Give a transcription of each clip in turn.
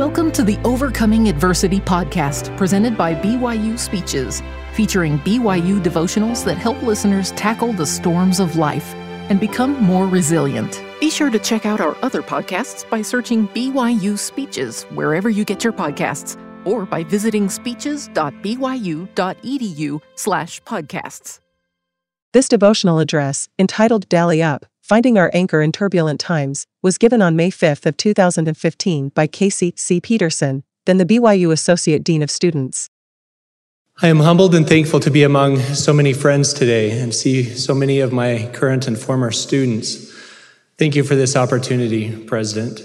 Welcome to the Overcoming Adversity podcast presented by BYU Speeches, featuring BYU devotionals that help listeners tackle the storms of life and become more resilient. Be sure to check out our other podcasts by searching BYU Speeches wherever you get your podcasts or by visiting speeches.byu.edu slash podcasts. This devotional address, entitled Dally Up, Finding Our Anchor in Turbulent Times, was given on May 5th of 2015 by Casey C. Peterson, then the BYU Associate Dean of Students. I am humbled and thankful to be among so many friends today and see so many of my current and former students. Thank you for this opportunity, President.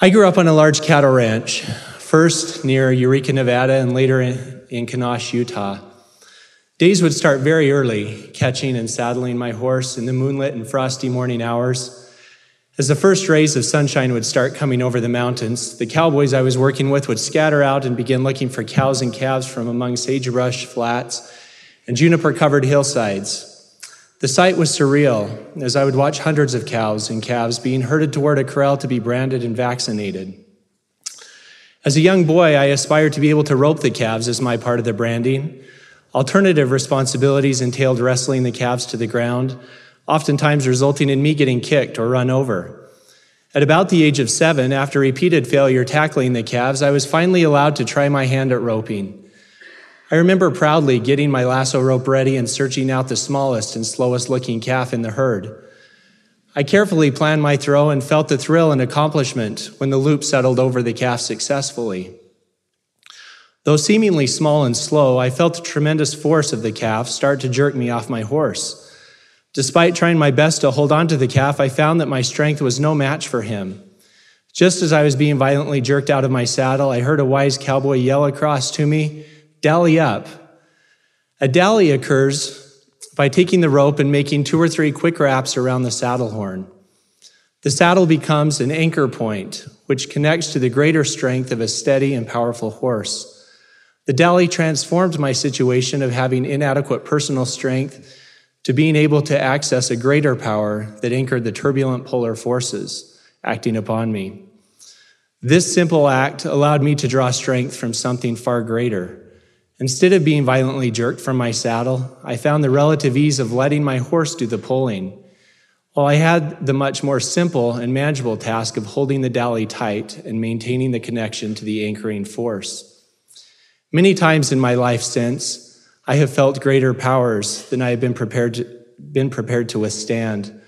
I grew up on a large cattle ranch, first near Eureka, Nevada, and later in, in Kanosh, Utah. Days would start very early, catching and saddling my horse in the moonlit and frosty morning hours. As the first rays of sunshine would start coming over the mountains, the cowboys I was working with would scatter out and begin looking for cows and calves from among sagebrush flats and juniper covered hillsides. The sight was surreal as I would watch hundreds of cows and calves being herded toward a corral to be branded and vaccinated. As a young boy, I aspired to be able to rope the calves as my part of the branding. Alternative responsibilities entailed wrestling the calves to the ground, oftentimes resulting in me getting kicked or run over. At about the age of seven, after repeated failure tackling the calves, I was finally allowed to try my hand at roping. I remember proudly getting my lasso rope ready and searching out the smallest and slowest looking calf in the herd. I carefully planned my throw and felt the thrill and accomplishment when the loop settled over the calf successfully. Though seemingly small and slow, I felt the tremendous force of the calf start to jerk me off my horse. Despite trying my best to hold on to the calf, I found that my strength was no match for him. Just as I was being violently jerked out of my saddle, I heard a wise cowboy yell across to me, Dally up. A dally occurs by taking the rope and making two or three quick wraps around the saddle horn. The saddle becomes an anchor point, which connects to the greater strength of a steady and powerful horse. The dally transformed my situation of having inadequate personal strength to being able to access a greater power that anchored the turbulent polar forces acting upon me. This simple act allowed me to draw strength from something far greater. Instead of being violently jerked from my saddle, I found the relative ease of letting my horse do the pulling, while I had the much more simple and manageable task of holding the dally tight and maintaining the connection to the anchoring force. Many times in my life since, I have felt greater powers than I have been prepared to, been prepared to withstand.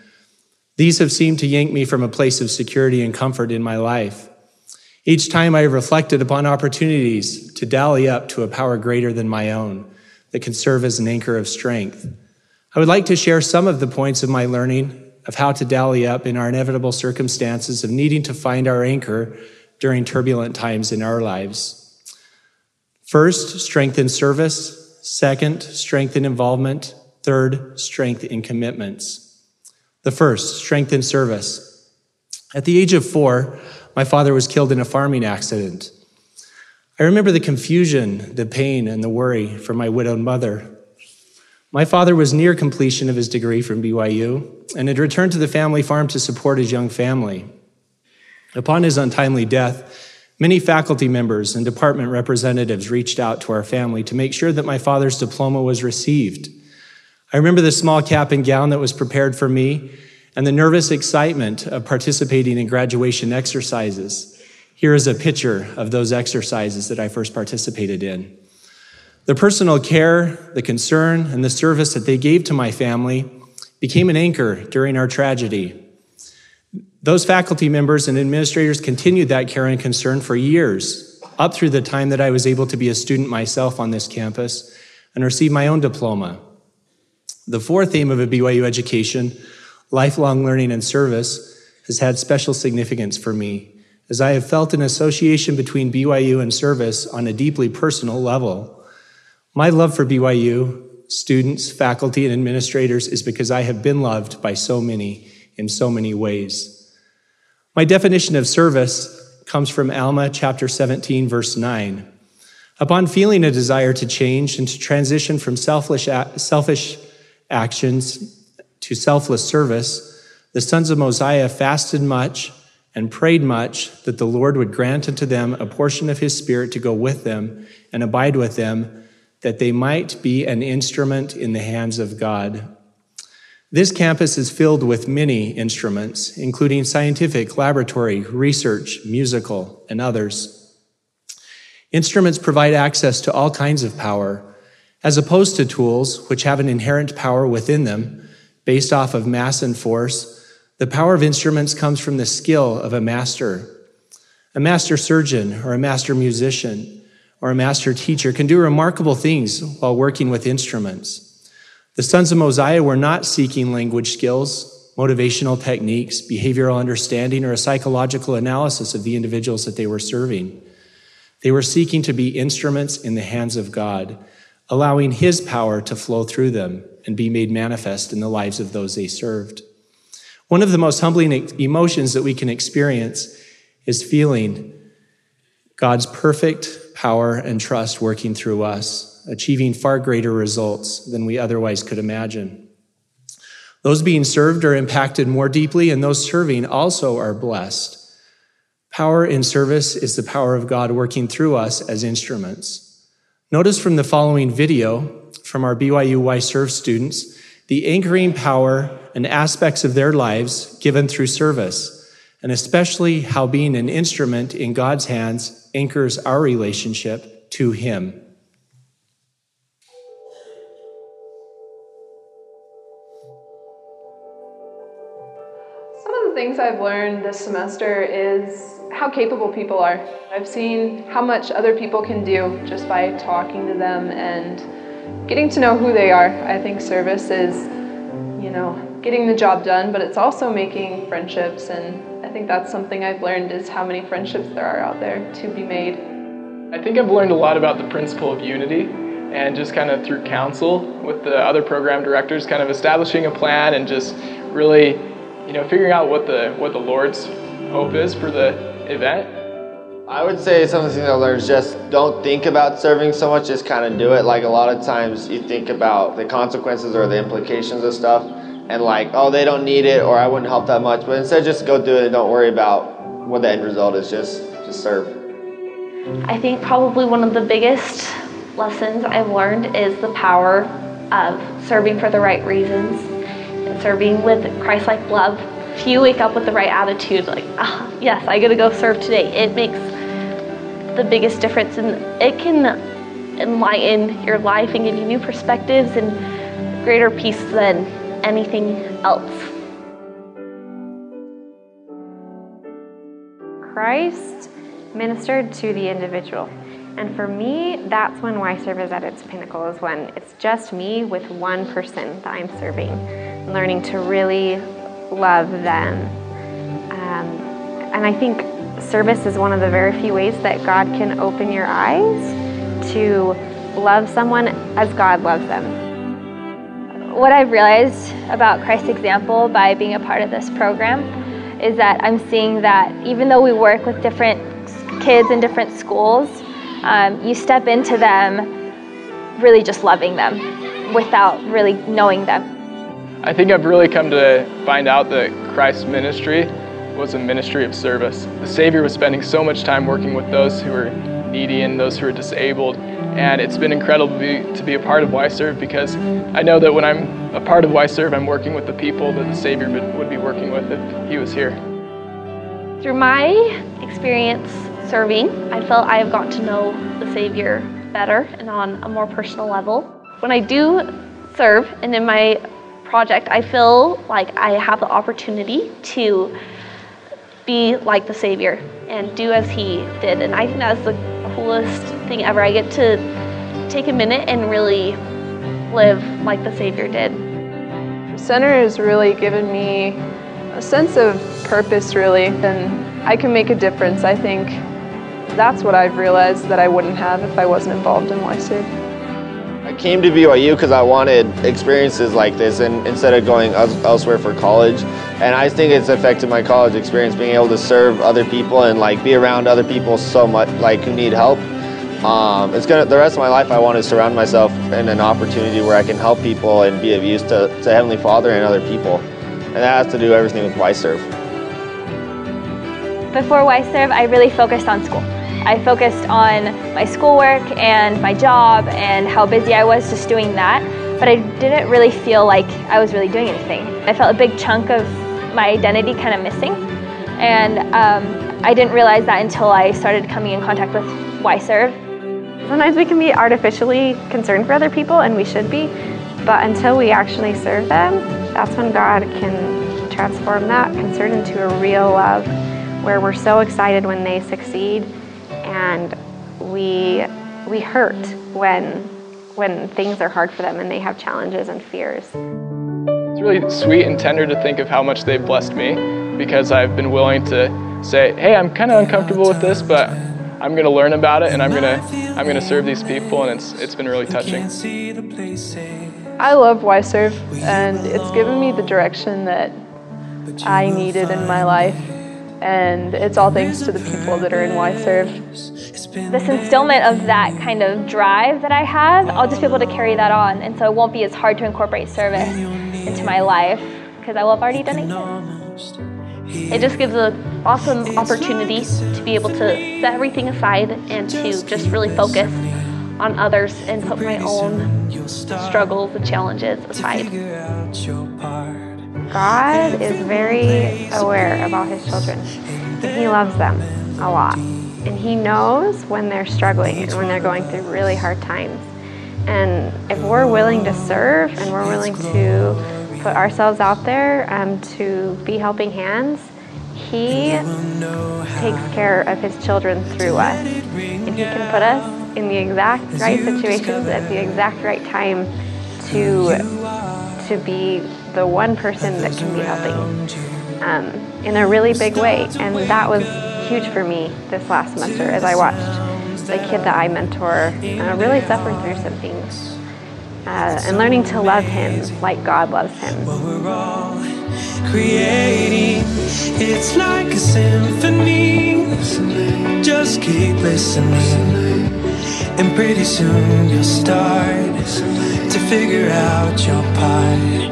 These have seemed to yank me from a place of security and comfort in my life. Each time I have reflected upon opportunities to dally up to a power greater than my own that can serve as an anchor of strength. I would like to share some of the points of my learning of how to dally up in our inevitable circumstances of needing to find our anchor during turbulent times in our lives. First, strength in service. Second, strength in involvement. Third, strength in commitments. The first, strength in service. At the age of four, my father was killed in a farming accident. I remember the confusion, the pain, and the worry for my widowed mother. My father was near completion of his degree from BYU and had returned to the family farm to support his young family. Upon his untimely death, Many faculty members and department representatives reached out to our family to make sure that my father's diploma was received. I remember the small cap and gown that was prepared for me and the nervous excitement of participating in graduation exercises. Here is a picture of those exercises that I first participated in. The personal care, the concern, and the service that they gave to my family became an anchor during our tragedy. Those faculty members and administrators continued that care and concern for years, up through the time that I was able to be a student myself on this campus and receive my own diploma. The fourth aim of a BYU education, lifelong learning and service, has had special significance for me, as I have felt an association between BYU and service on a deeply personal level. My love for BYU, students, faculty, and administrators is because I have been loved by so many in so many ways. My definition of service comes from Alma chapter 17, verse 9. Upon feeling a desire to change and to transition from selfish, selfish actions to selfless service, the sons of Mosiah fasted much and prayed much that the Lord would grant unto them a portion of his Spirit to go with them and abide with them, that they might be an instrument in the hands of God. This campus is filled with many instruments, including scientific, laboratory, research, musical, and others. Instruments provide access to all kinds of power, as opposed to tools which have an inherent power within them based off of mass and force. The power of instruments comes from the skill of a master. A master surgeon or a master musician or a master teacher can do remarkable things while working with instruments. The sons of Mosiah were not seeking language skills, motivational techniques, behavioral understanding, or a psychological analysis of the individuals that they were serving. They were seeking to be instruments in the hands of God, allowing His power to flow through them and be made manifest in the lives of those they served. One of the most humbling emotions that we can experience is feeling God's perfect power and trust working through us, achieving far greater results than we otherwise could imagine. Those being served are impacted more deeply, and those serving also are blessed. Power in service is the power of God working through us as instruments. Notice from the following video from our BYU Y Serve students the anchoring power and aspects of their lives given through service, and especially how being an instrument in God's hands anchors our relationship to Him. Things I've learned this semester is how capable people are. I've seen how much other people can do just by talking to them and getting to know who they are. I think service is, you know, getting the job done, but it's also making friendships and I think that's something I've learned is how many friendships there are out there to be made. I think I've learned a lot about the principle of unity and just kind of through counsel with the other program directors kind of establishing a plan and just really you know figuring out what the what the Lord's hope is for the event? I would say some of the things I learned is just don't think about serving so much, just kind of do it. Like a lot of times you think about the consequences or the implications of stuff and like, oh, they don't need it or I wouldn't help that much. But instead, just go do it and don't worry about what the end result is. Just, just serve. I think probably one of the biggest lessons I've learned is the power of serving for the right reasons and serving with Christ like love if you wake up with the right attitude, like, ah, yes, I gotta go serve today, it makes the biggest difference and it can enlighten your life and give you new perspectives and greater peace than anything else. Christ ministered to the individual. And for me, that's when YServe is at its pinnacle, is when it's just me with one person that I'm serving, learning to really love them. Um, and I think service is one of the very few ways that God can open your eyes to love someone as God loves them. What I've realized about Christ's example by being a part of this program is that I'm seeing that even though we work with different kids in different schools, um, you step into them really just loving them without really knowing them. I think I've really come to find out that Christ's ministry was a ministry of service. The Savior was spending so much time working with those who were needy and those who are disabled. And it's been incredible to be, to be a part of YServe because I know that when I'm a part of YServe, I'm working with the people that the Savior would, would be working with if He was here. Through my experience serving, I felt I have gotten to know the Savior better and on a more personal level. When I do serve and in my project, I feel like I have the opportunity to be like the Savior and do as He did. And I think that's the coolest thing ever. I get to take a minute and really live like the Savior did. The center has really given me a sense of purpose, really, and I can make a difference. I think that's what I've realized that I wouldn't have if I wasn't involved in YServe. Came to BYU because I wanted experiences like this and instead of going elsewhere for college. And I think it's affected my college experience being able to serve other people and like be around other people so much like who need help. Um, it's gonna the rest of my life I want to surround myself in an opportunity where I can help people and be of use to, to Heavenly Father and other people. And that has to do everything with YServe. Before YServe, I really focused on school. I focused on my schoolwork and my job and how busy I was just doing that, but I didn't really feel like I was really doing anything. I felt a big chunk of my identity kind of missing, and um, I didn't realize that until I started coming in contact with YServe. Sometimes we can be artificially concerned for other people, and we should be, but until we actually serve them, that's when God can transform that concern into a real love where we're so excited when they succeed and we we hurt when when things are hard for them and they have challenges and fears. It's really sweet and tender to think of how much they've blessed me because I've been willing to say, "Hey, I'm kind of uncomfortable with this, but I'm going to learn about it and I'm going to I'm going to serve these people and it's it's been really touching." I love YServe and it's given me the direction that I needed in my life and it's all thanks to the people that are in YServe. This instillment of that kind of drive that I have, I'll just be able to carry that on, and so it won't be as hard to incorporate service into my life because I will have already done it. It just gives an awesome opportunity to be able to set everything aside and to just really focus on others and put my own struggles and challenges aside. God is very aware about his children. He loves them a lot. And he knows when they're struggling and when they're going through really hard times. And if we're willing to serve and we're willing to put ourselves out there um, to be helping hands, he takes care of his children through us. And he can put us in the exact right situations at the exact right time to, to be the one person that can be helping um, in a really big way. And that was huge for me this last semester as I watched the kid that I mentor uh, really suffer through some things. Uh, and learning to love him like God loves him. Creating, it's like a symphony. Just keep listening, and pretty soon you'll start to figure out your part.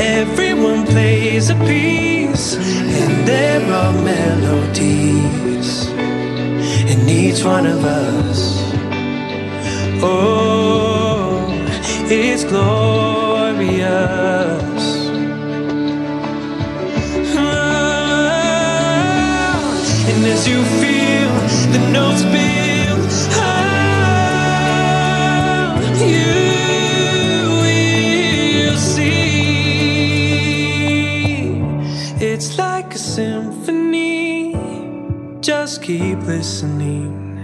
Everyone plays a piece, and there are melodies in each one of us. Oh, it's glorious. Ah, and as you feel the notes keep listening,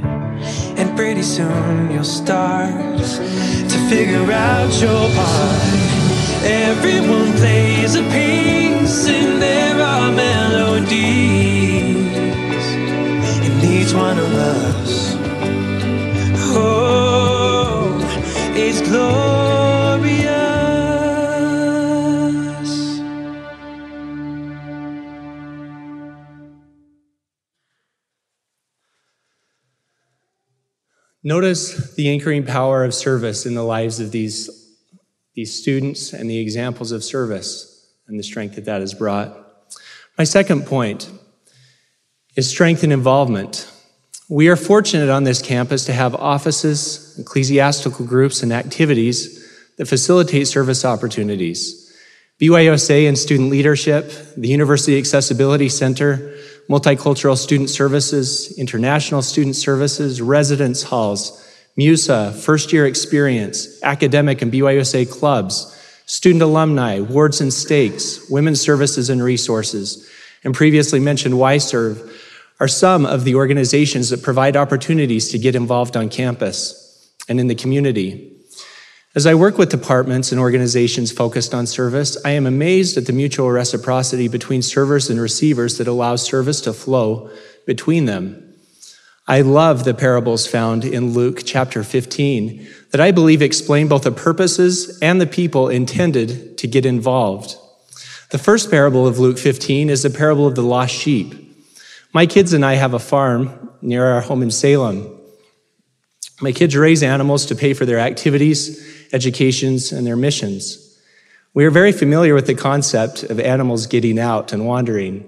and pretty soon you'll start to figure out your part. Everyone plays a piece, and there are melodies in each one of us. Oh, it's glorious. Notice the anchoring power of service in the lives of these, these students and the examples of service and the strength that that has brought. My second point is strength and involvement. We are fortunate on this campus to have offices, ecclesiastical groups, and activities that facilitate service opportunities. BYUSA and student leadership, the University Accessibility Center, multicultural student services, international student services, residence halls, MUSA, first year experience, academic and BYUSA clubs, student alumni, wards and stakes, women's services and resources, and previously mentioned YServe are some of the organizations that provide opportunities to get involved on campus and in the community. As I work with departments and organizations focused on service, I am amazed at the mutual reciprocity between servers and receivers that allows service to flow between them. I love the parables found in Luke chapter 15 that I believe explain both the purposes and the people intended to get involved. The first parable of Luke 15 is the parable of the lost sheep. My kids and I have a farm near our home in Salem. My kids raise animals to pay for their activities, educations, and their missions. We are very familiar with the concept of animals getting out and wandering.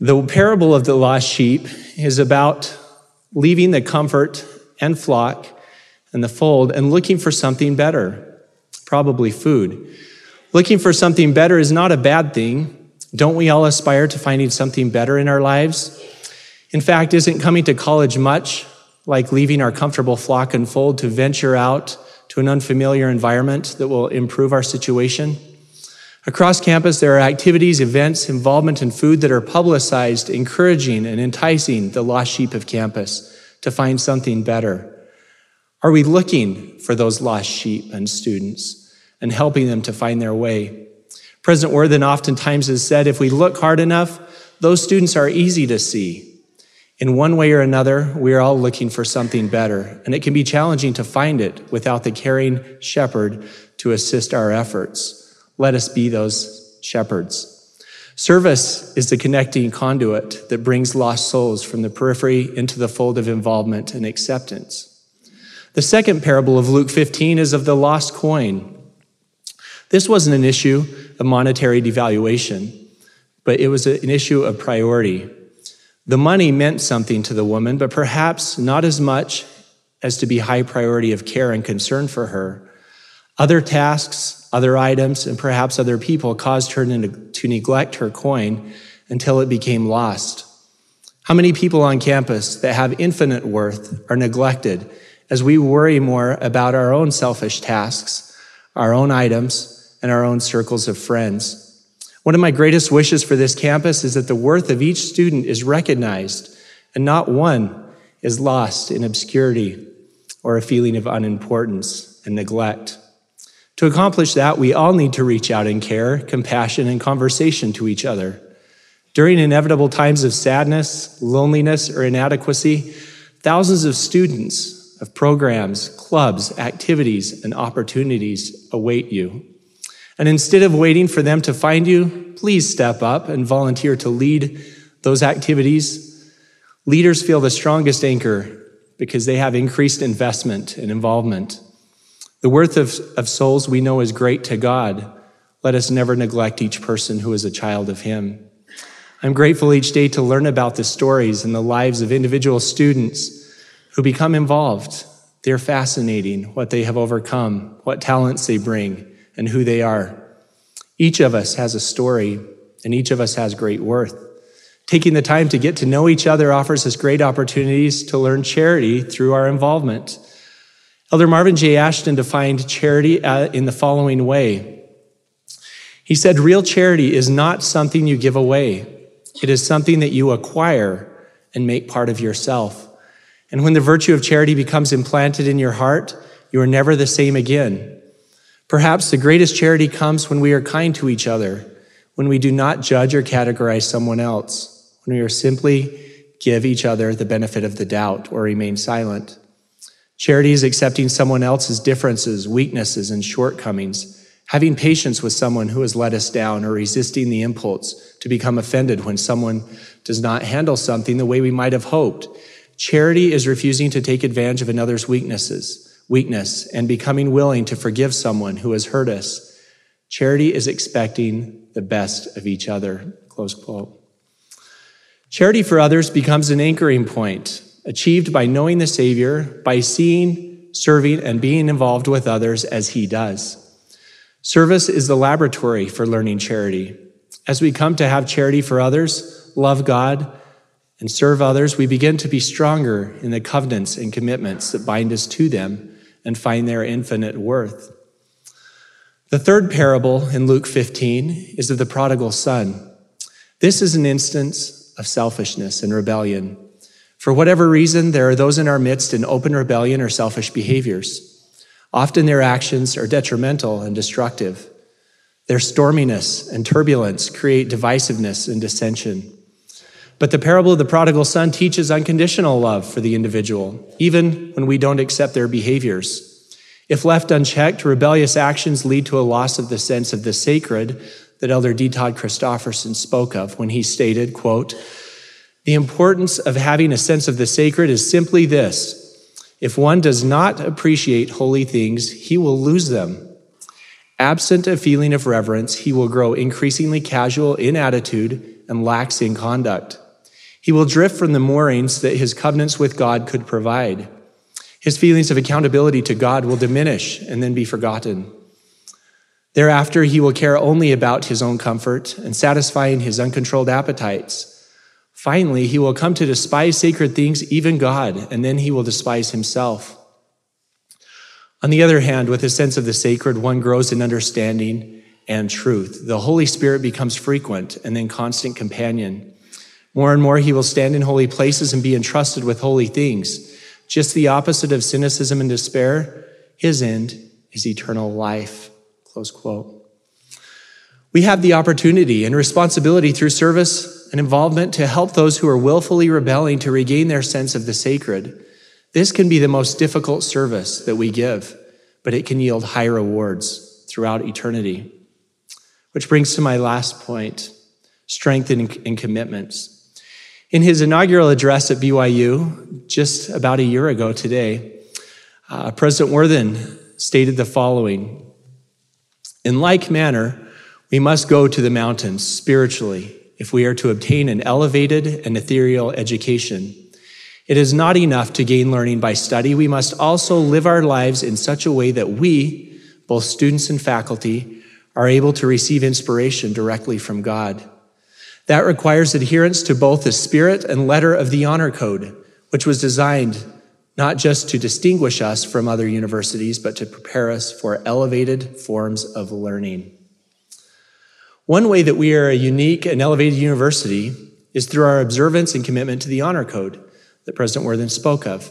The parable of the lost sheep is about leaving the comfort and flock and the fold and looking for something better, probably food. Looking for something better is not a bad thing. Don't we all aspire to finding something better in our lives? In fact, isn't coming to college much like leaving our comfortable flock and fold to venture out to an unfamiliar environment that will improve our situation? Across campus, there are activities, events, involvement, and food that are publicized, encouraging and enticing the lost sheep of campus to find something better. Are we looking for those lost sheep and students and helping them to find their way? President Worthen oftentimes has said if we look hard enough, those students are easy to see. In one way or another, we are all looking for something better, and it can be challenging to find it without the caring shepherd to assist our efforts. Let us be those shepherds. Service is the connecting conduit that brings lost souls from the periphery into the fold of involvement and acceptance. The second parable of Luke 15 is of the lost coin. This wasn't an issue of monetary devaluation, but it was an issue of priority. The money meant something to the woman, but perhaps not as much as to be high priority of care and concern for her. Other tasks other items, and perhaps other people caused her to neglect her coin until it became lost. How many people on campus that have infinite worth are neglected as we worry more about our own selfish tasks, our own items, and our own circles of friends? One of my greatest wishes for this campus is that the worth of each student is recognized and not one is lost in obscurity or a feeling of unimportance and neglect. To accomplish that, we all need to reach out in care, compassion, and conversation to each other. During inevitable times of sadness, loneliness, or inadequacy, thousands of students of programs, clubs, activities, and opportunities await you. And instead of waiting for them to find you, please step up and volunteer to lead those activities. Leaders feel the strongest anchor because they have increased investment and involvement. The worth of, of souls we know is great to God. Let us never neglect each person who is a child of Him. I'm grateful each day to learn about the stories and the lives of individual students who become involved. They're fascinating, what they have overcome, what talents they bring, and who they are. Each of us has a story, and each of us has great worth. Taking the time to get to know each other offers us great opportunities to learn charity through our involvement. Elder Marvin J. Ashton defined charity uh, in the following way. He said, Real charity is not something you give away, it is something that you acquire and make part of yourself. And when the virtue of charity becomes implanted in your heart, you are never the same again. Perhaps the greatest charity comes when we are kind to each other, when we do not judge or categorize someone else, when we are simply give each other the benefit of the doubt or remain silent. Charity is accepting someone else's differences, weaknesses, and shortcomings, having patience with someone who has let us down, or resisting the impulse to become offended when someone does not handle something the way we might have hoped. Charity is refusing to take advantage of another's weaknesses, weakness, and becoming willing to forgive someone who has hurt us. Charity is expecting the best of each other. Close quote. Charity for others becomes an anchoring point achieved by knowing the Savior, by seeing, serving, and being involved with others as He does. Service is the laboratory for learning charity. As we come to have charity for others, love God, and serve others, we begin to be stronger in the covenants and commitments that bind us to them and find their infinite worth. The third parable in Luke 15 is of the prodigal son. This is an instance of selfishness and rebellion. For whatever reason, there are those in our midst in open rebellion or selfish behaviors. Often their actions are detrimental and destructive. Their storminess and turbulence create divisiveness and dissension. But the parable of the prodigal son teaches unconditional love for the individual, even when we don't accept their behaviors. If left unchecked, rebellious actions lead to a loss of the sense of the sacred that Elder D. Todd Christofferson spoke of when he stated, quote, the importance of having a sense of the sacred is simply this. If one does not appreciate holy things, he will lose them. Absent a feeling of reverence, he will grow increasingly casual in attitude and lax in conduct. He will drift from the moorings that his covenants with God could provide. His feelings of accountability to God will diminish and then be forgotten. Thereafter, he will care only about his own comfort and satisfying his uncontrolled appetites. Finally, he will come to despise sacred things, even God, and then he will despise himself. On the other hand, with a sense of the sacred, one grows in understanding and truth. The Holy Spirit becomes frequent and then constant companion. More and more, he will stand in holy places and be entrusted with holy things. Just the opposite of cynicism and despair, his end is eternal life. Close quote. We have the opportunity and responsibility through service and involvement to help those who are willfully rebelling to regain their sense of the sacred. This can be the most difficult service that we give, but it can yield high rewards throughout eternity. Which brings to my last point strength and, commitments. In his inaugural address at BYU, just about a year ago today, uh, President Worthen stated the following in like manner, we must go to the mountains spiritually if we are to obtain an elevated and ethereal education. It is not enough to gain learning by study. We must also live our lives in such a way that we, both students and faculty, are able to receive inspiration directly from God. That requires adherence to both the spirit and letter of the honor code, which was designed not just to distinguish us from other universities, but to prepare us for elevated forms of learning. One way that we are a unique and elevated university is through our observance and commitment to the honor code that President Worthen spoke of.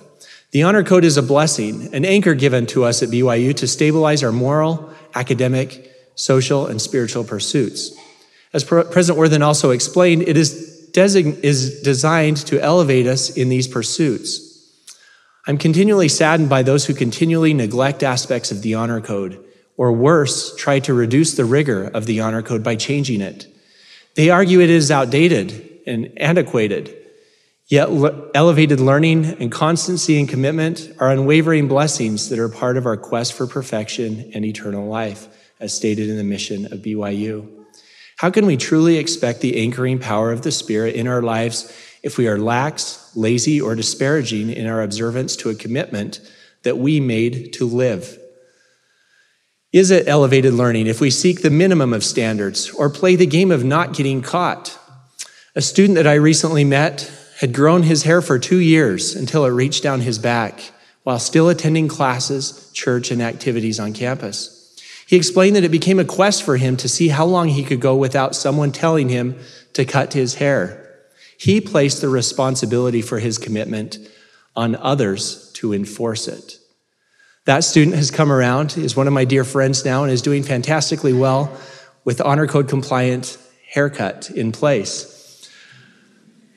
The honor code is a blessing, an anchor given to us at BYU to stabilize our moral, academic, social, and spiritual pursuits. As President Worthen also explained, it is, design- is designed to elevate us in these pursuits. I'm continually saddened by those who continually neglect aspects of the honor code, or worse, try to reduce the rigor of the honor code by changing it. They argue it is outdated and antiquated. Yet elevated learning and constancy and commitment are unwavering blessings that are part of our quest for perfection and eternal life, as stated in the mission of BYU. How can we truly expect the anchoring power of the Spirit in our lives if we are lax, lazy, or disparaging in our observance to a commitment that we made to live? Is it elevated learning if we seek the minimum of standards or play the game of not getting caught? A student that I recently met had grown his hair for two years until it reached down his back while still attending classes, church, and activities on campus. He explained that it became a quest for him to see how long he could go without someone telling him to cut his hair. He placed the responsibility for his commitment on others to enforce it. That student has come around, is one of my dear friends now, and is doing fantastically well with honor code compliant haircut in place.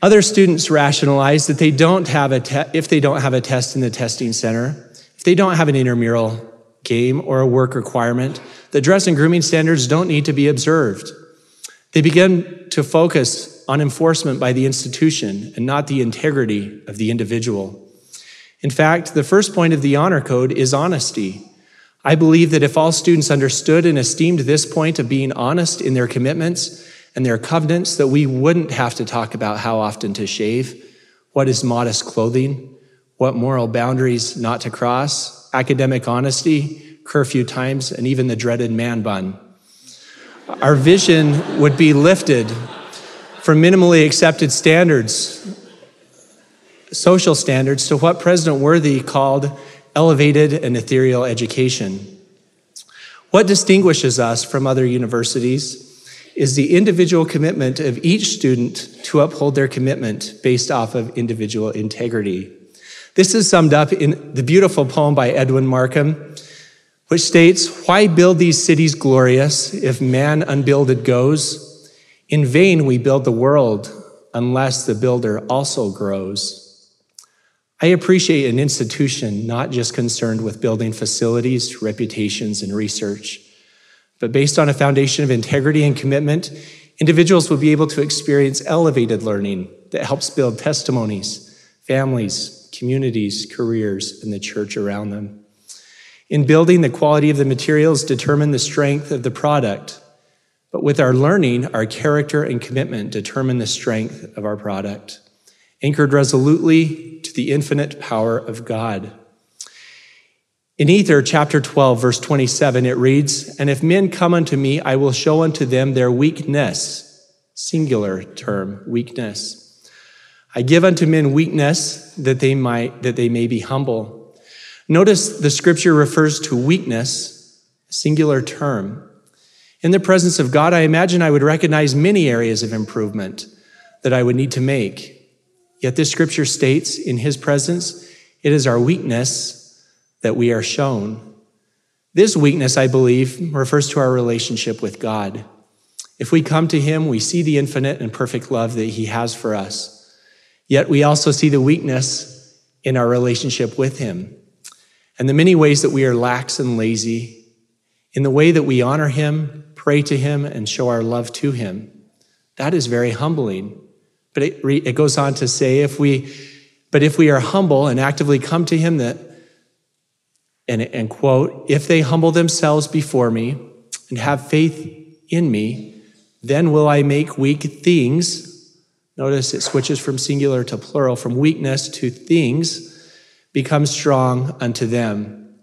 Other students rationalize that they don't have a te- if they don't have a test in the testing center, if they don't have an intramural game or a work requirement, the dress and grooming standards don't need to be observed. They begin to focus on enforcement by the institution and not the integrity of the individual. In fact, the first point of the honor code is honesty. I believe that if all students understood and esteemed this point of being honest in their commitments and their covenants, that we wouldn't have to talk about how often to shave, what is modest clothing, what moral boundaries not to cross, academic honesty, curfew times, and even the dreaded man bun our vision would be lifted from minimally accepted standards, social standards, to what President Worthen called elevated and ethereal education. What distinguishes us from other universities is the individual commitment of each student to uphold their commitment based off of individual integrity. This is summed up in the beautiful poem by Edwin Markham which states, Why build these cities glorious if man unbuilded goes? In vain we build the world unless the builder also grows. I appreciate an institution not just concerned with building facilities, reputations, and research, but based on a foundation of integrity and commitment, individuals will be able to experience elevated learning that helps build testimonies, families, communities, careers, and the church around them. In building, the quality of the materials determine the strength of the product. But with our learning, our character and commitment determine the strength of our product, anchored resolutely to the infinite power of God. In Ether, chapter 12, verse 27, it reads, And if men come unto me, I will show unto them their weakness, singular term, weakness. I give unto men weakness that they might, that they may be humble. Notice the scripture refers to weakness, singular term. In the presence of God, I imagine I would recognize many areas of improvement that I would need to make. Yet this scripture states, in his presence, it is our weakness that we are shown. This weakness, I believe, refers to our relationship with God. If we come to Him, we see the infinite and perfect love that He has for us. Yet we also see the weakness in our relationship with Him and the many ways that we are lax and lazy, in the way that we honor Him, pray to Him, and show our love to Him. That is very humbling. But it, it goes on to say, if we, but if we are humble and actively come to Him, that and, and quote, if they humble themselves before me and have faith in me, then will I make weak things. Notice it switches from singular to plural, from weakness to things, become strong unto them.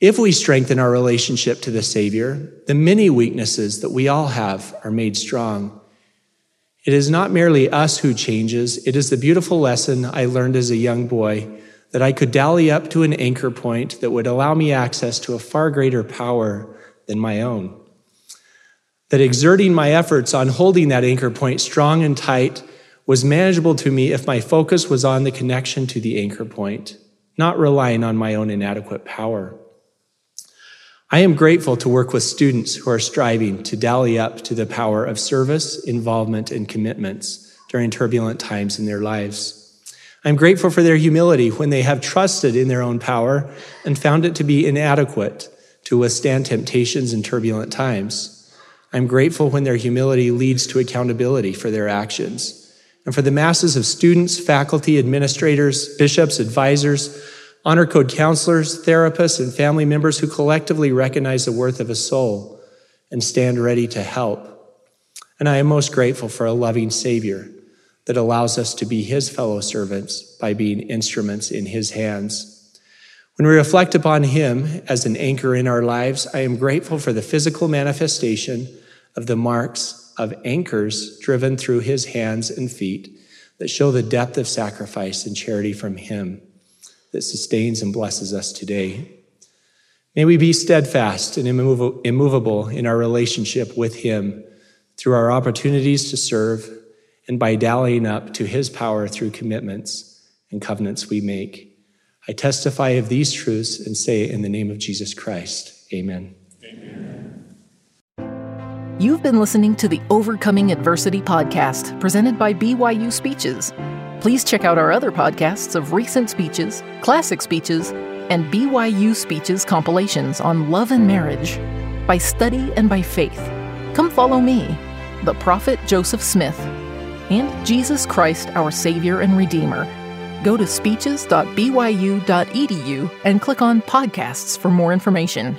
If we strengthen our relationship to the Savior, the many weaknesses that we all have are made strong. It is not merely us who changes, it is the beautiful lesson I learned as a young boy that I could dally up to an anchor point that would allow me access to a far greater power than my own. That exerting my efforts on holding that anchor point strong and tight was manageable to me if my focus was on the connection to the anchor point, not relying on my own inadequate power. I am grateful to work with students who are striving to dally up to the power of service, involvement, and commitments during turbulent times in their lives. I'm grateful for their humility when they have trusted in their own power and found it to be inadequate to withstand temptations in turbulent times. I'm grateful when their humility leads to accountability for their actions. And for the masses of students, faculty, administrators, bishops, advisors, honor code counselors, therapists, and family members who collectively recognize the worth of a soul and stand ready to help. And I am most grateful for a loving Savior that allows us to be his fellow servants by being instruments in his hands. When we reflect upon him as an anchor in our lives, I am grateful for the physical manifestation of the marks of anchors driven through his hands and feet that show the depth of sacrifice and charity from him that sustains and blesses us today. May we be steadfast and immovable in our relationship with him through our opportunities to serve and by dallying up to his power through commitments and covenants we make. I testify of these truths and say in the name of Jesus Christ, amen. You've been listening to the Overcoming Adversity podcast presented by BYU Speeches. Please check out our other podcasts of recent speeches, classic speeches, and BYU Speeches compilations on love and marriage, by study and by faith. Come follow me, the prophet Joseph Smith and Jesus Christ, our Savior and Redeemer. Go to speeches.byu.edu and click on podcasts for more information.